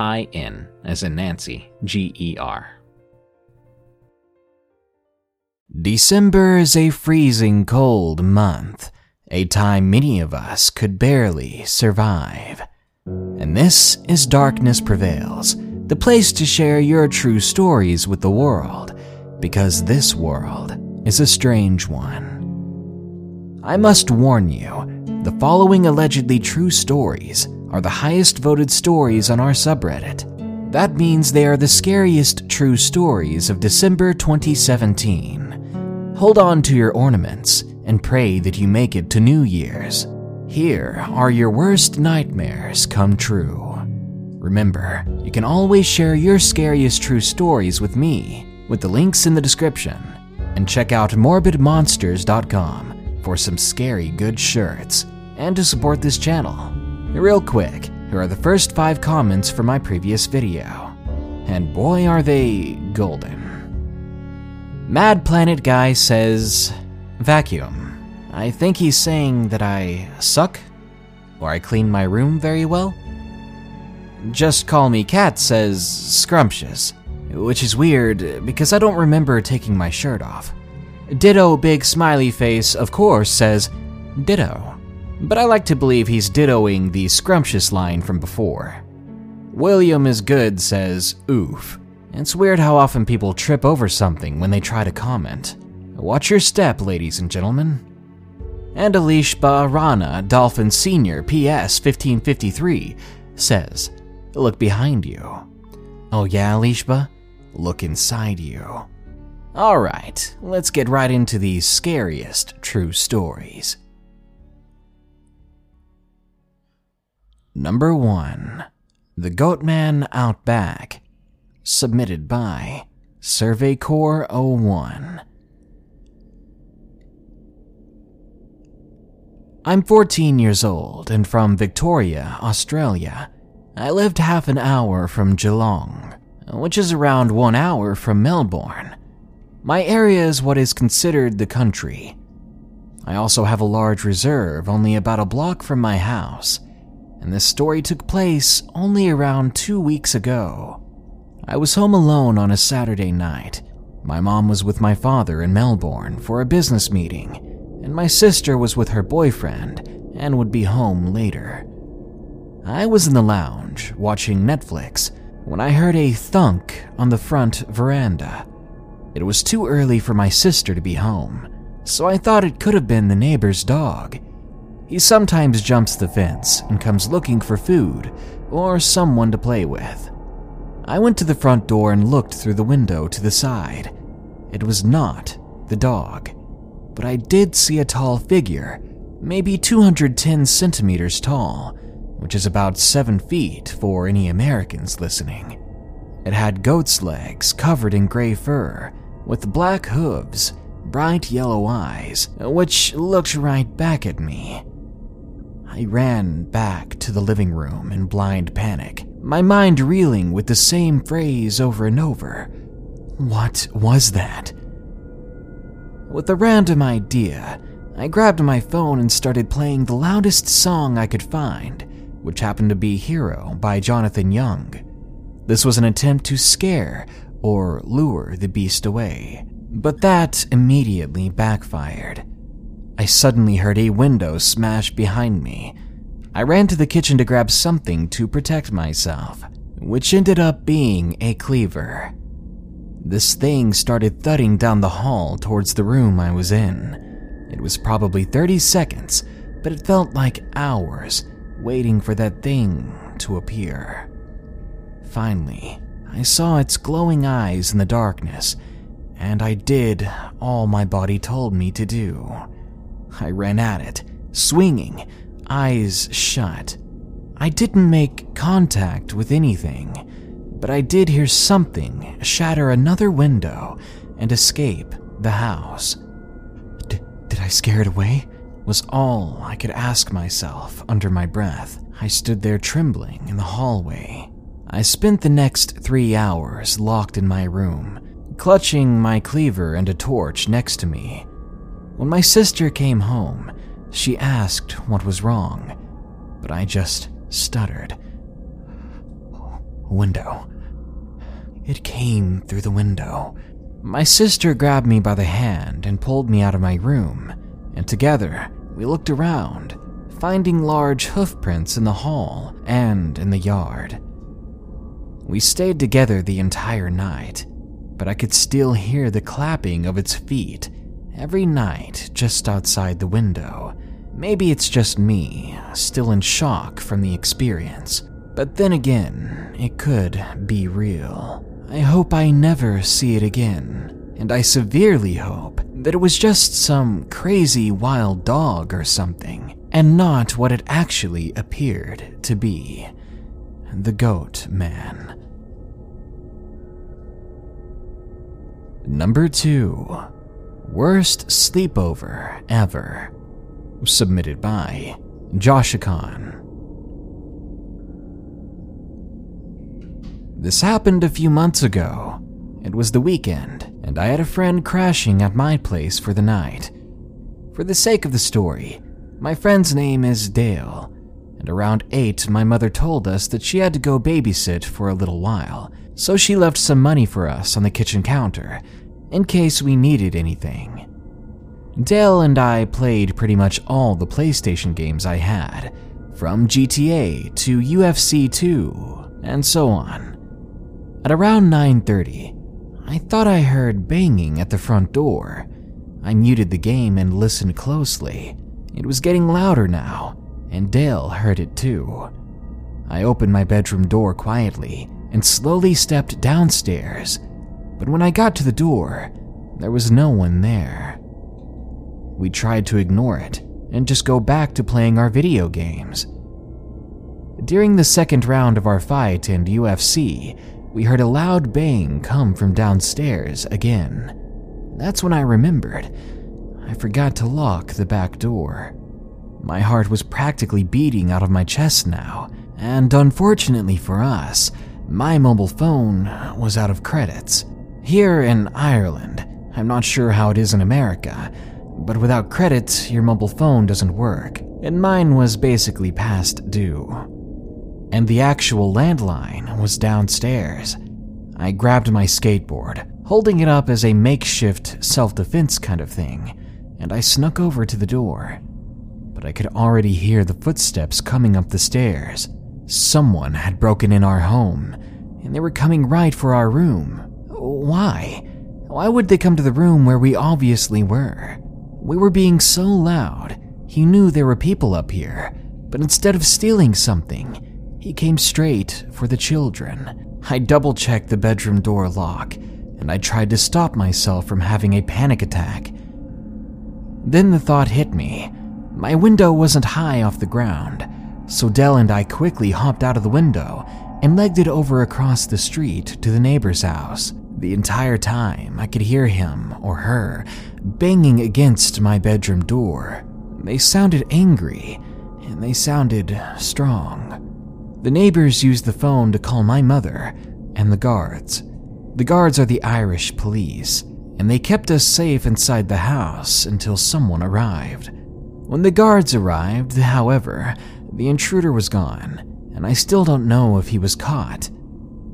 I N as in Nancy, G E R. December is a freezing cold month, a time many of us could barely survive. And this is Darkness Prevails, the place to share your true stories with the world, because this world is a strange one. I must warn you, the following allegedly true stories are the highest voted stories on our subreddit. That means they are the scariest true stories of December 2017. Hold on to your ornaments and pray that you make it to New Year's. Here are your worst nightmares come true. Remember, you can always share your scariest true stories with me with the links in the description. And check out morbidmonsters.com for some scary good shirts and to support this channel. Real quick, here are the first five comments from my previous video. And boy, are they golden. Mad Planet Guy says, Vacuum. I think he's saying that I suck? Or I clean my room very well? Just Call Me Cat says, Scrumptious. Which is weird because I don't remember taking my shirt off. Ditto Big Smiley Face, of course, says, Ditto but I like to believe he's dittoing the scrumptious line from before. William is good says, oof. It's weird how often people trip over something when they try to comment. Watch your step, ladies and gentlemen. And Alish Rana Dolphin Sr. PS 1553 says, Look behind you. Oh, yeah, Alishba? Look inside you. Alright, let's get right into the scariest true stories. Number 1 The Goatman Outback. Submitted by Survey Corps 01. I'm 14 years old and from Victoria, Australia. I lived half an hour from Geelong, which is around one hour from Melbourne. My area is what is considered the country. I also have a large reserve only about a block from my house and this story took place only around two weeks ago. I was home alone on a Saturday night. My mom was with my father in Melbourne for a business meeting, and my sister was with her boyfriend and would be home later. I was in the lounge watching Netflix when I heard a thunk on the front veranda. It was too early for my sister to be home, so I thought it could have been the neighbor's dog. He sometimes jumps the fence and comes looking for food or someone to play with. I went to the front door and looked through the window to the side. It was not the dog, but I did see a tall figure, maybe 210 centimeters tall, which is about 7 feet for any Americans listening. It had goat's legs covered in gray fur, with black hooves, bright yellow eyes, which looked right back at me. I ran back to the living room in blind panic, my mind reeling with the same phrase over and over. What was that? With a random idea, I grabbed my phone and started playing the loudest song I could find, which happened to be Hero by Jonathan Young. This was an attempt to scare or lure the beast away, but that immediately backfired. I suddenly heard a window smash behind me. I ran to the kitchen to grab something to protect myself, which ended up being a cleaver. This thing started thudding down the hall towards the room I was in. It was probably 30 seconds, but it felt like hours waiting for that thing to appear. Finally, I saw its glowing eyes in the darkness, and I did all my body told me to do. I ran at it, swinging, eyes shut. I didn't make contact with anything, but I did hear something shatter another window and escape the house. D- did I scare it away? Was all I could ask myself under my breath. I stood there trembling in the hallway. I spent the next three hours locked in my room, clutching my cleaver and a torch next to me. When my sister came home, she asked what was wrong, but I just stuttered. Window. It came through the window. My sister grabbed me by the hand and pulled me out of my room, and together we looked around, finding large hoofprints in the hall and in the yard. We stayed together the entire night, but I could still hear the clapping of its feet every night just outside the window. Maybe it's just me, still in shock from the experience. But then again, it could be real. I hope I never see it again, and I severely hope that it was just some crazy wild dog or something, and not what it actually appeared to be the Goat Man. Number 2 Worst Sleepover Ever. Submitted by Joshicon. This happened a few months ago. It was the weekend, and I had a friend crashing at my place for the night. For the sake of the story, my friend's name is Dale, and around 8, my mother told us that she had to go babysit for a little while, so she left some money for us on the kitchen counter in case we needed anything. Dale and I played pretty much all the PlayStation games I had, from GTA to UFC 2 and so on. At around 9:30, I thought I heard banging at the front door. I muted the game and listened closely. It was getting louder now, and Dale heard it too. I opened my bedroom door quietly and slowly stepped downstairs but when I got to the door, there was no one there. We tried to ignore it and just go back to playing our video games. During the second round of our fight in UFC, we heard a loud bang come from downstairs again. That's when I remembered. I forgot to lock the back door. My heart was practically beating out of my chest now, and unfortunately for us, my mobile phone was out of credits. Here in Ireland, I'm not sure how it is in America, but without credit, your mobile phone doesn't work, and mine was basically past due. And the actual landline was downstairs. I grabbed my skateboard, holding it up as a makeshift self defense kind of thing, and I snuck over to the door. But I could already hear the footsteps coming up the stairs. Someone had broken in our home, and they were coming right for our room. Why? Why would they come to the room where we obviously were? We were being so loud, he knew there were people up here, but instead of stealing something, he came straight for the children. I double checked the bedroom door lock, and I tried to stop myself from having a panic attack. Then the thought hit me. My window wasn't high off the ground, so Dale and I quickly hopped out of the window and legged it over across the street to the neighbor's house. The entire time, I could hear him or her banging against my bedroom door. They sounded angry, and they sounded strong. The neighbors used the phone to call my mother and the guards. The guards are the Irish police, and they kept us safe inside the house until someone arrived. When the guards arrived, however, the intruder was gone, and I still don't know if he was caught.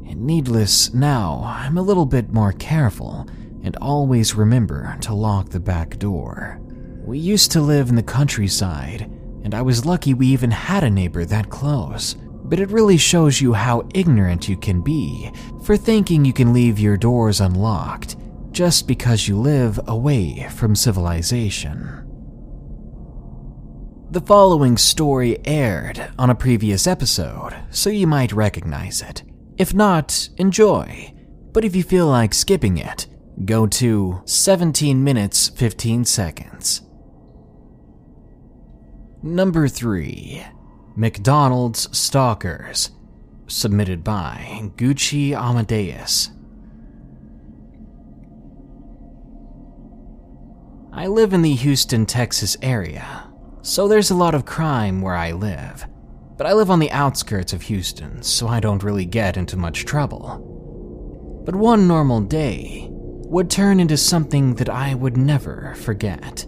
And needless, now I'm a little bit more careful and always remember to lock the back door. We used to live in the countryside, and I was lucky we even had a neighbor that close. But it really shows you how ignorant you can be for thinking you can leave your doors unlocked just because you live away from civilization. The following story aired on a previous episode, so you might recognize it. If not, enjoy. But if you feel like skipping it, go to 17 minutes 15 seconds. Number 3 McDonald's Stalkers, submitted by Gucci Amadeus. I live in the Houston, Texas area, so there's a lot of crime where I live. But I live on the outskirts of Houston, so I don't really get into much trouble. But one normal day would turn into something that I would never forget.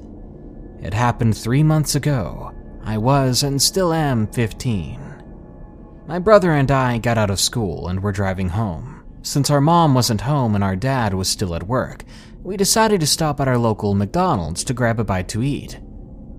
It happened three months ago. I was and still am 15. My brother and I got out of school and were driving home. Since our mom wasn't home and our dad was still at work, we decided to stop at our local McDonald's to grab a bite to eat.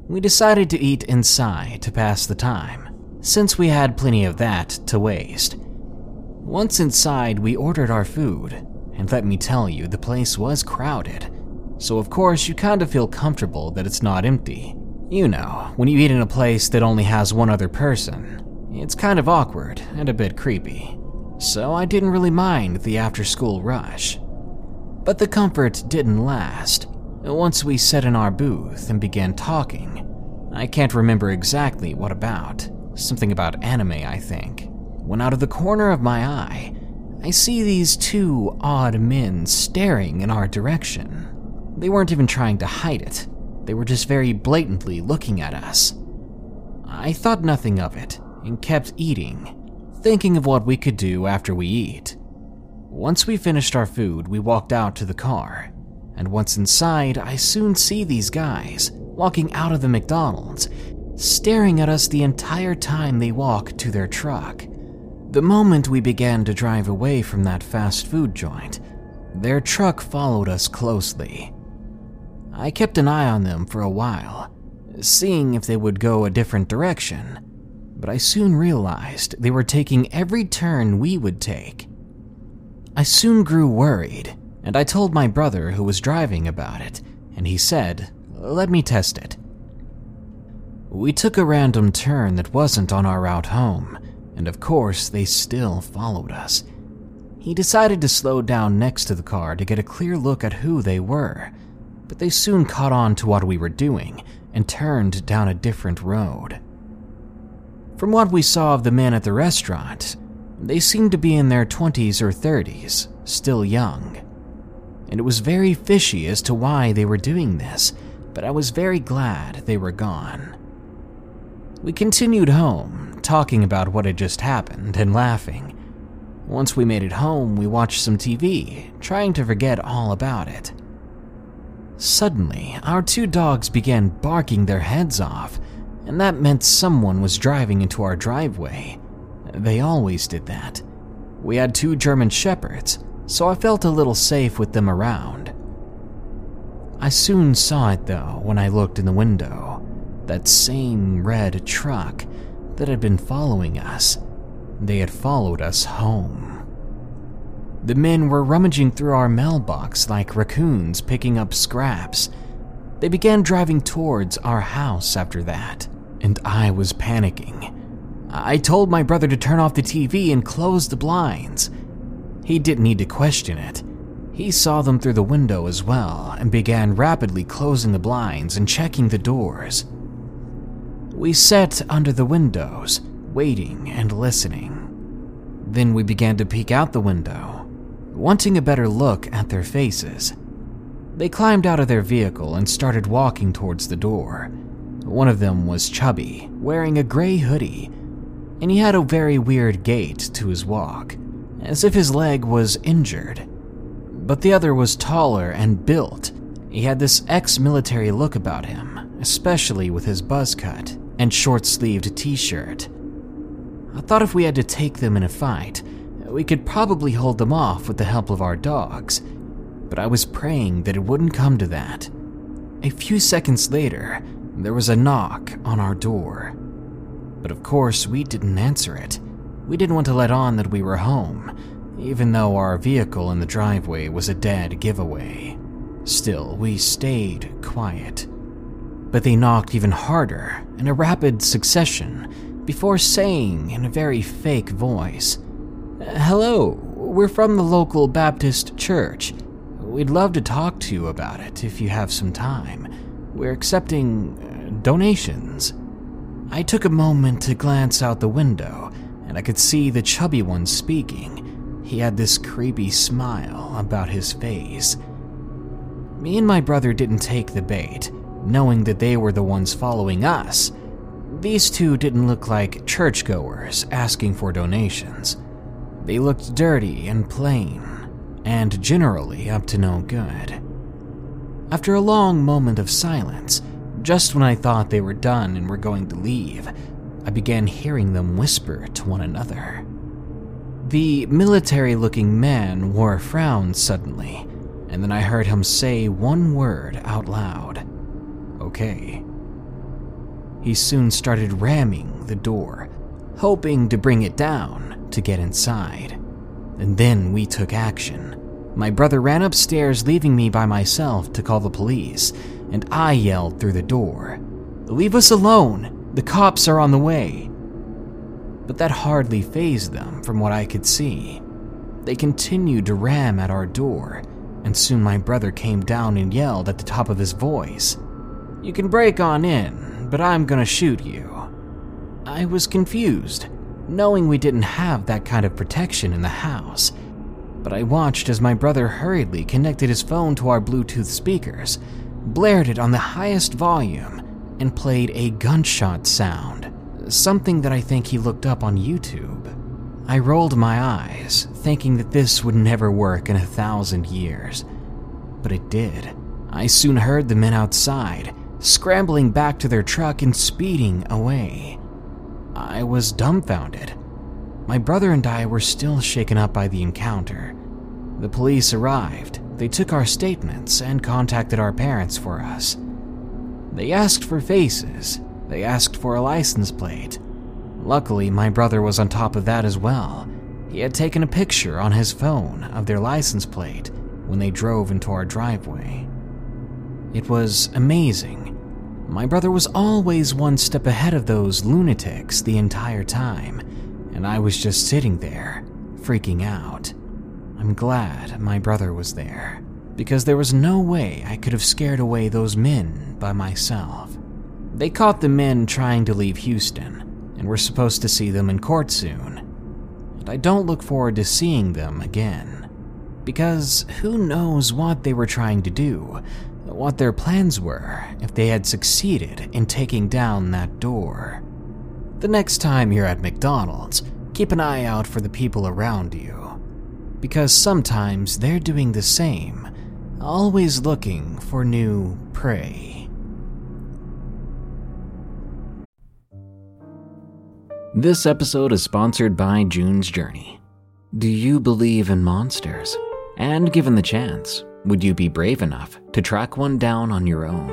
We decided to eat inside to pass the time, since we had plenty of that to waste. Once inside, we ordered our food, and let me tell you, the place was crowded. So, of course, you kind of feel comfortable that it's not empty. You know, when you eat in a place that only has one other person, it's kind of awkward and a bit creepy. So, I didn't really mind the after school rush. But the comfort didn't last. Once we sat in our booth and began talking, I can't remember exactly what about. Something about anime, I think. When out of the corner of my eye, I see these two odd men staring in our direction. They weren't even trying to hide it, they were just very blatantly looking at us. I thought nothing of it and kept eating, thinking of what we could do after we eat. Once we finished our food, we walked out to the car and once inside, I soon see these guys walking out of the McDonald's, staring at us the entire time they walk to their truck. The moment we began to drive away from that fast food joint, their truck followed us closely. I kept an eye on them for a while, seeing if they would go a different direction, but I soon realized they were taking every turn we would take. I soon grew worried and I told my brother who was driving about it, and he said, Let me test it. We took a random turn that wasn't on our route home, and of course, they still followed us. He decided to slow down next to the car to get a clear look at who they were, but they soon caught on to what we were doing and turned down a different road. From what we saw of the men at the restaurant, they seemed to be in their 20s or 30s, still young and it was very fishy as to why they were doing this, but I was very glad they were gone. We continued home, talking about what had just happened and laughing. Once we made it home, we watched some TV, trying to forget all about it. Suddenly, our two dogs began barking their heads off, and that meant someone was driving into our driveway. They always did that. We had two German Shepherds, so I felt a little safe with them around. I soon saw it though when I looked in the window that same red truck that had been following us. They had followed us home. The men were rummaging through our mailbox like raccoons picking up scraps. They began driving towards our house after that, and I was panicking. I told my brother to turn off the TV and close the blinds. He didn't need to question it. He saw them through the window as well and began rapidly closing the blinds and checking the doors. We sat under the windows, waiting and listening. Then we began to peek out the window, wanting a better look at their faces. They climbed out of their vehicle and started walking towards the door. One of them was chubby, wearing a gray hoodie, and he had a very weird gait to his walk, as if his leg was injured. But the other was taller and built. He had this ex military look about him, especially with his buzz cut and short sleeved t shirt. I thought if we had to take them in a fight, we could probably hold them off with the help of our dogs but I was praying that it wouldn't come to that. A few seconds later, there was a knock on our door. But of course, we didn't answer it. We didn't want to let on that we were home, even though our vehicle in the driveway was a dead giveaway. Still, we stayed quiet. But they knocked even harder, in a rapid succession, before saying in a very fake voice, Hello, we're from the local Baptist church. We'd love to talk to you about it if you have some time. We're accepting uh, donations. I took a moment to glance out the window, and I could see the chubby one speaking. He had this creepy smile about his face. Me and my brother didn't take the bait, knowing that they were the ones following us. These two didn't look like churchgoers asking for donations. They looked dirty and plain, and generally up to no good. After a long moment of silence, just when I thought they were done and were going to leave, I began hearing them whisper to one another. The military looking man wore a frown suddenly, and then I heard him say one word out loud Okay. He soon started ramming the door, hoping to bring it down to get inside. And then we took action. My brother ran upstairs, leaving me by myself to call the police, and I yelled through the door, Leave us alone! The cops are on the way! But that hardly fazed them from what I could see. They continued to ram at our door, and soon my brother came down and yelled at the top of his voice, You can break on in, but I'm gonna shoot you. I was confused, knowing we didn't have that kind of protection in the house but I watched as my brother hurriedly connected his phone to our Bluetooth speakers, blared it on the highest volume, and played a gunshot sound, something that I think he looked up on YouTube. I rolled my eyes, thinking that this would never work in a thousand years. But it did. I soon heard the men outside, scrambling back to their truck and speeding away. I was dumbfounded. My brother and I were still shaken up by the encounter. The police arrived, they took our statements, and contacted our parents for us. They asked for faces, they asked for a license plate. Luckily, my brother was on top of that as well. He had taken a picture on his phone of their license plate when they drove into our driveway. It was amazing. My brother was always one step ahead of those lunatics the entire time and I was just sitting there, freaking out. I'm glad my brother was there, because there was no way I could have scared away those men by myself. They caught the men trying to leave Houston, and we're supposed to see them in court soon. And I don't look forward to seeing them again, because who knows what they were trying to do, what their plans were if they had succeeded in taking down that door. The next time you're at McDonald's, keep an eye out for the people around you. Because sometimes they're doing the same, always looking for new prey. This episode is sponsored by June's Journey. Do you believe in monsters? And given the chance, would you be brave enough to track one down on your own?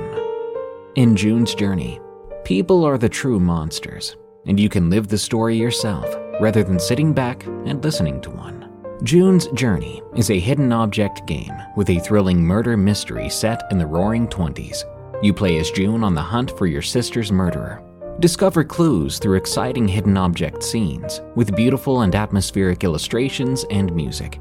In June's Journey, people are the true monsters and you can live the story yourself rather than sitting back and listening to one. June's Journey is a hidden object game with a thrilling murder mystery set in the roaring 20s. You play as June on the hunt for your sister's murderer. Discover clues through exciting hidden object scenes with beautiful and atmospheric illustrations and music.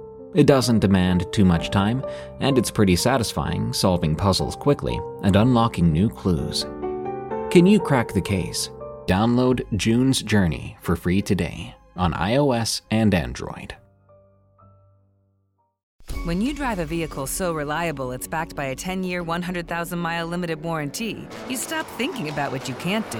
It doesn't demand too much time, and it's pretty satisfying solving puzzles quickly and unlocking new clues. Can you crack the case? Download June's Journey for free today on iOS and Android. When you drive a vehicle so reliable it's backed by a 10 year, 100,000 mile limited warranty, you stop thinking about what you can't do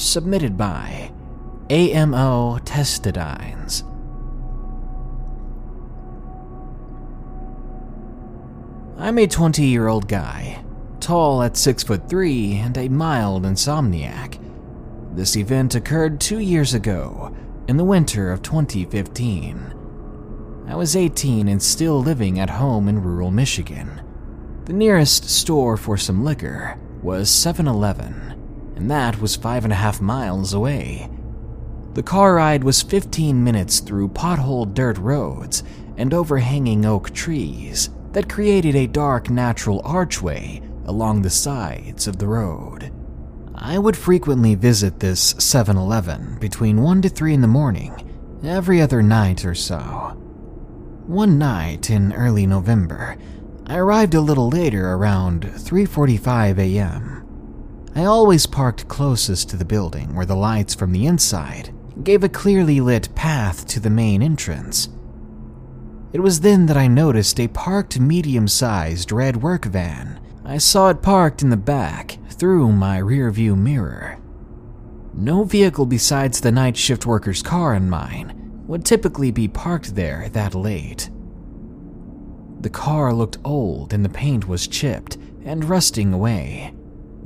Submitted by AMO Testidines. I'm a 20 year old guy, tall at 6 foot 3 and a mild insomniac. This event occurred two years ago, in the winter of 2015. I was 18 and still living at home in rural Michigan. The nearest store for some liquor was 7 Eleven, and that was five and a half miles away. The car ride was 15 minutes through potholed dirt roads and overhanging oak trees that created a dark natural archway along the sides of the road. I would frequently visit this 7 Eleven between 1 to 3 in the morning, every other night or so. One night in early November, I arrived a little later around 3:45 a.m. I always parked closest to the building where the lights from the inside gave a clearly lit path to the main entrance. It was then that I noticed a parked medium sized red work van. I saw it parked in the back through my rearview mirror. No vehicle besides the night shift worker's car and mine would typically be parked there that late. The car looked old and the paint was chipped and rusting away.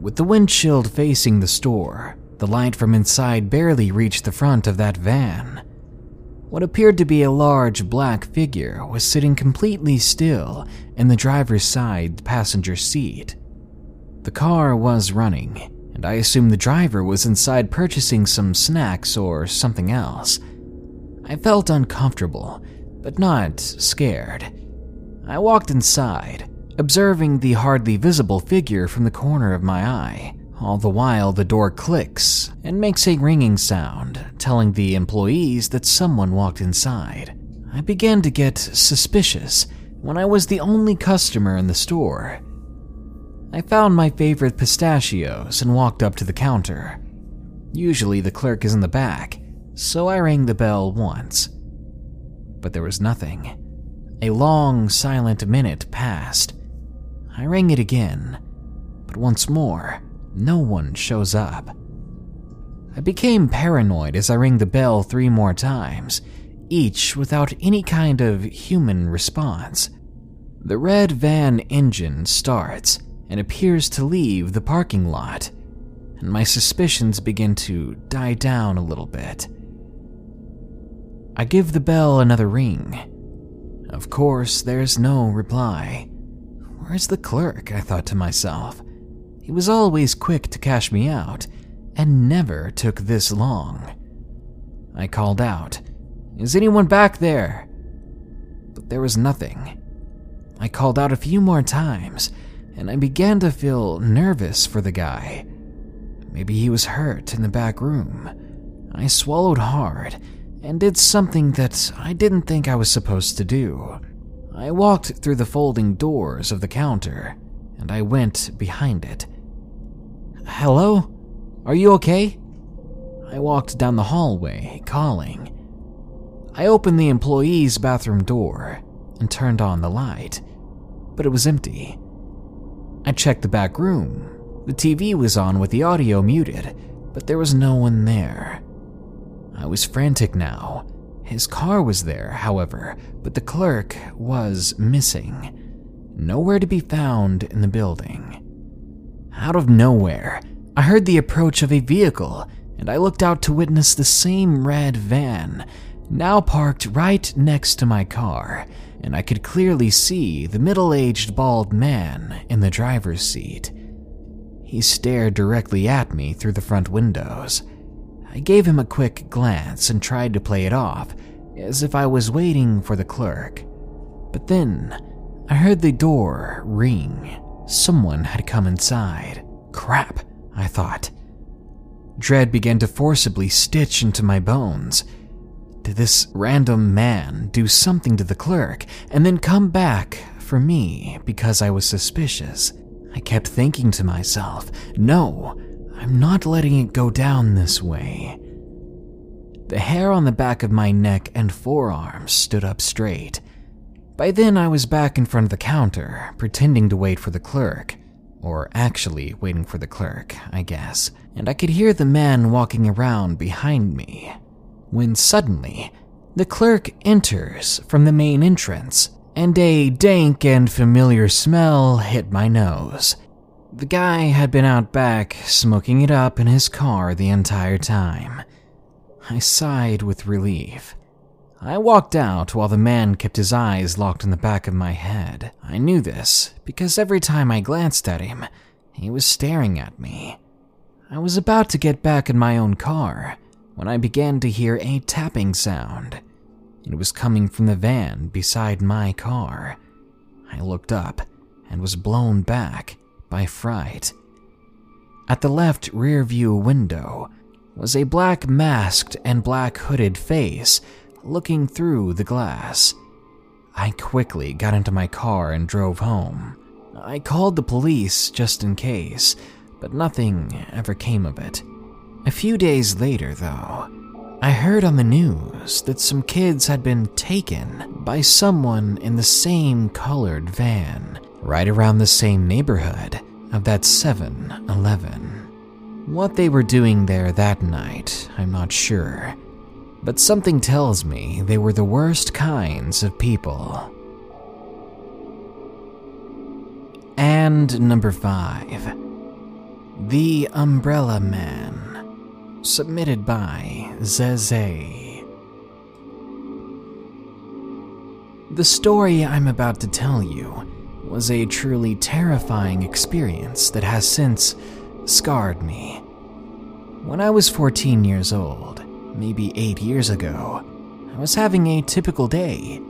With the windshield facing the store, the light from inside barely reached the front of that van. What appeared to be a large black figure was sitting completely still in the driver's side passenger seat. The car was running, and I assumed the driver was inside purchasing some snacks or something else. I felt uncomfortable, but not scared. I walked inside, observing the hardly visible figure from the corner of my eye. All the while, the door clicks and makes a ringing sound, telling the employees that someone walked inside. I began to get suspicious when I was the only customer in the store. I found my favorite pistachios and walked up to the counter. Usually, the clerk is in the back, so I rang the bell once. But there was nothing. A long, silent minute passed. I rang it again, but once more, no one shows up. I became paranoid as I rang the bell three more times, each without any kind of human response. The red van engine starts and appears to leave the parking lot, and my suspicions begin to die down a little bit. I give the bell another ring. Of course, there's no reply. Where's the clerk? I thought to myself. He was always quick to cash me out, and never took this long. I called out, Is anyone back there? But there was nothing. I called out a few more times, and I began to feel nervous for the guy. Maybe he was hurt in the back room. I swallowed hard and did something that I didn't think I was supposed to do. I walked through the folding doors of the counter, and I went behind it. Hello? Are you okay? I walked down the hallway, calling. I opened the employee's bathroom door, and turned on the light, but it was empty. I checked the back room. The TV was on with the audio muted, but there was no one there. I was frantic now. His car was there, however, but the clerk was missing. Nowhere to be found in the building. Out of nowhere, I heard the approach of a vehicle, and I looked out to witness the same red van, now parked right next to my car, and I could clearly see the middle aged bald man in the driver's seat. He stared directly at me through the front windows. I gave him a quick glance and tried to play it off, as if I was waiting for the clerk. But then, I heard the door ring. Someone had come inside. Crap, I thought. Dread began to forcibly stitch into my bones. Did this random man do something to the clerk and then come back for me because I was suspicious? I kept thinking to myself, no, I'm not letting it go down this way. The hair on the back of my neck and forearms stood up straight. By then, I was back in front of the counter, pretending to wait for the clerk. Or actually waiting for the clerk, I guess. And I could hear the man walking around behind me. When suddenly, the clerk enters from the main entrance, and a dank and familiar smell hit my nose. The guy had been out back, smoking it up in his car the entire time. I sighed with relief. I walked out while the man kept his eyes locked in the back of my head. I knew this because every time I glanced at him, he was staring at me. I was about to get back in my own car when I began to hear a tapping sound. It was coming from the van beside my car. I looked up and was blown back by fright. At the left rear view window was a black masked and black hooded face looking through the glass. I quickly got into my car and drove home. I called the police just in case, but nothing ever came of it. A few days later, though, I heard on the news that some kids had been taken by someone in the same colored van right around the same neighborhood of that 7 Eleven. What they were doing there that night, I'm not sure, but something tells me they were the worst kinds of people. And number 5 The Umbrella Man, submitted by Zeze. The story I'm about to tell you was a truly terrifying experience that has since scarred me. When I was 14 years old, maybe 8 years ago, I was having a typical day.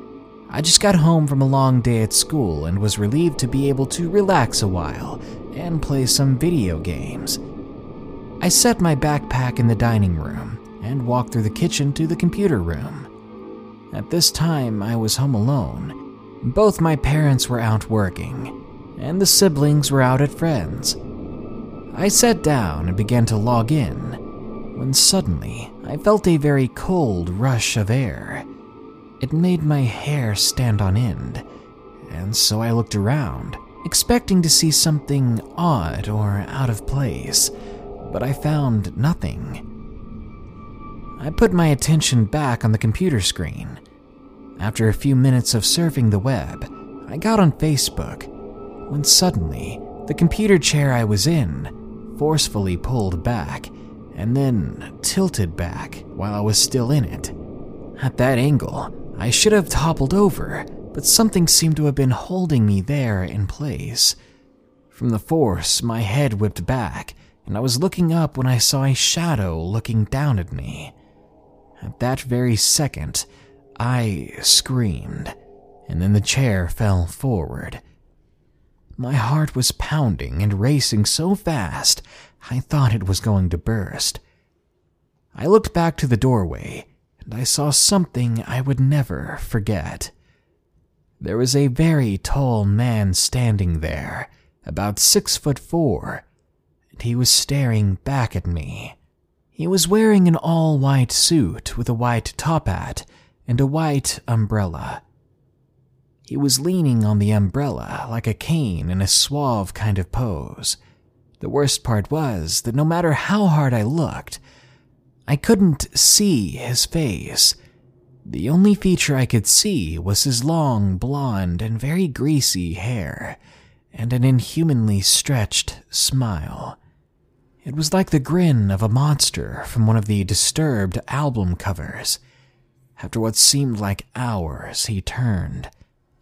I just got home from a long day at school and was relieved to be able to relax a while and play some video games. I set my backpack in the dining room and walked through the kitchen to the computer room. At this time, I was home alone both my parents were out working, and the siblings were out at friends. I sat down and began to log in when suddenly I felt a very cold rush of air. It made my hair stand on end, and so I looked around, expecting to see something odd or out of place, but I found nothing. I put my attention back on the computer screen after a few minutes of surfing the web, I got on Facebook when suddenly the computer chair I was in forcefully pulled back and then tilted back while I was still in it. At that angle, I should have toppled over, but something seemed to have been holding me there in place. From the force, my head whipped back, and I was looking up when I saw a shadow looking down at me. At that very second, I screamed, and then the chair fell forward. My heart was pounding and racing so fast, I thought it was going to burst. I looked back to the doorway, and I saw something I would never forget. There was a very tall man standing there, about six foot four, and he was staring back at me. He was wearing an all white suit with a white top hat and a white umbrella. He was leaning on the umbrella like a cane in a suave kind of pose. The worst part was that no matter how hard I looked, I couldn't see his face. The only feature I could see was his long, blonde, and very greasy hair, and an inhumanly stretched smile. It was like the grin of a monster from one of the disturbed album covers. After what seemed like hours, he turned,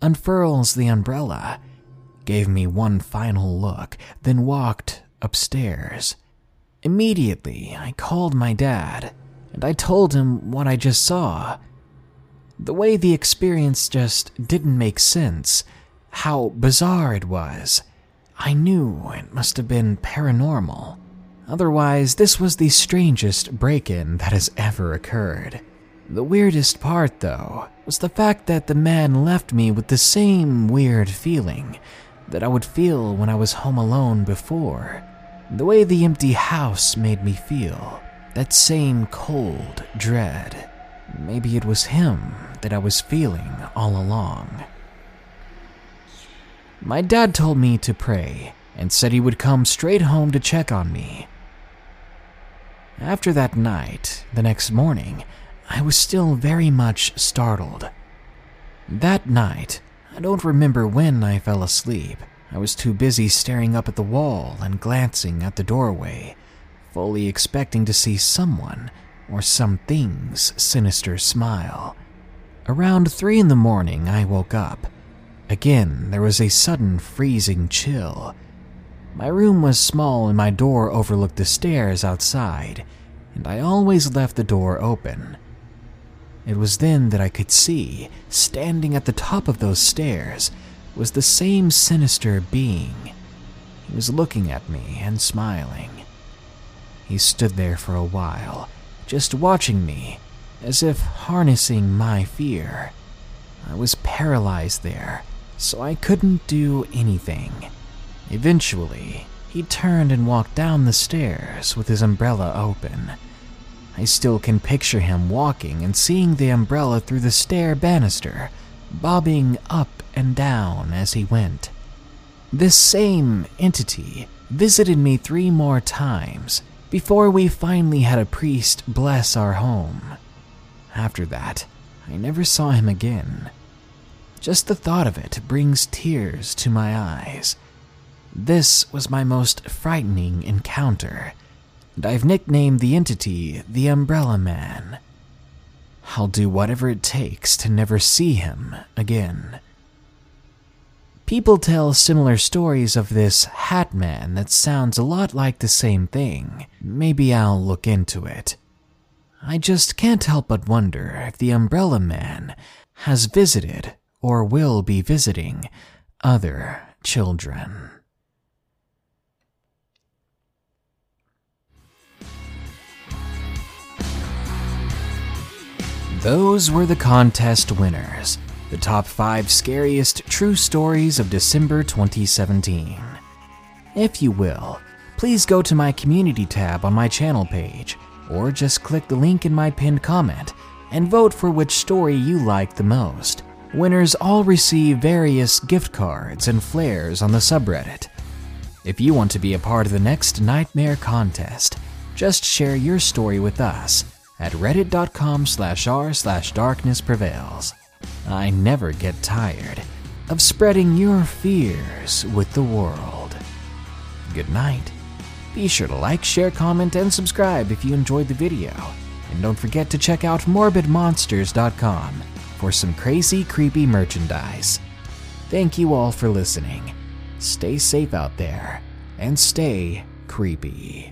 unfurls the umbrella, gave me one final look, then walked upstairs. Immediately, I called my dad, and I told him what I just saw. The way the experience just didn't make sense, how bizarre it was. I knew it must have been paranormal. Otherwise, this was the strangest break in that has ever occurred. The weirdest part, though, was the fact that the man left me with the same weird feeling that I would feel when I was home alone before. The way the empty house made me feel, that same cold dread. Maybe it was him that I was feeling all along. My dad told me to pray and said he would come straight home to check on me. After that night, the next morning, I was still very much startled. That night, I don't remember when I fell asleep. I was too busy staring up at the wall and glancing at the doorway, fully expecting to see someone or something's sinister smile. Around three in the morning, I woke up. Again, there was a sudden freezing chill. My room was small and my door overlooked the stairs outside, and I always left the door open. It was then that I could see, standing at the top of those stairs, was the same sinister being. He was looking at me and smiling. He stood there for a while, just watching me, as if harnessing my fear. I was paralyzed there, so I couldn't do anything. Eventually, he turned and walked down the stairs with his umbrella open. I still can picture him walking and seeing the umbrella through the stair banister, bobbing up and down as he went. This same entity visited me three more times before we finally had a priest bless our home. After that, I never saw him again. Just the thought of it brings tears to my eyes. This was my most frightening encounter, and I've nicknamed the entity the Umbrella Man. I'll do whatever it takes to never see him again. People tell similar stories of this Hat Man that sounds a lot like the same thing. Maybe I'll look into it. I just can't help but wonder if the Umbrella Man has visited or will be visiting other children. Those were the contest winners, the top five scariest true stories of December 2017. If you will, please go to my community tab on my channel page, or just click the link in my pinned comment and vote for which story you like the most. Winners all receive various gift cards and flares on the subreddit. If you want to be a part of the next Nightmare contest, just share your story with us at reddit.com slash r slash darkness prevails. I never get tired of spreading your fears with the world. Good night. Be sure to like, share, comment, and subscribe if you enjoyed the video. And don't forget to check out morbidmonsters.com for some crazy, creepy merchandise. Thank you all for listening. Stay safe out there and stay creepy.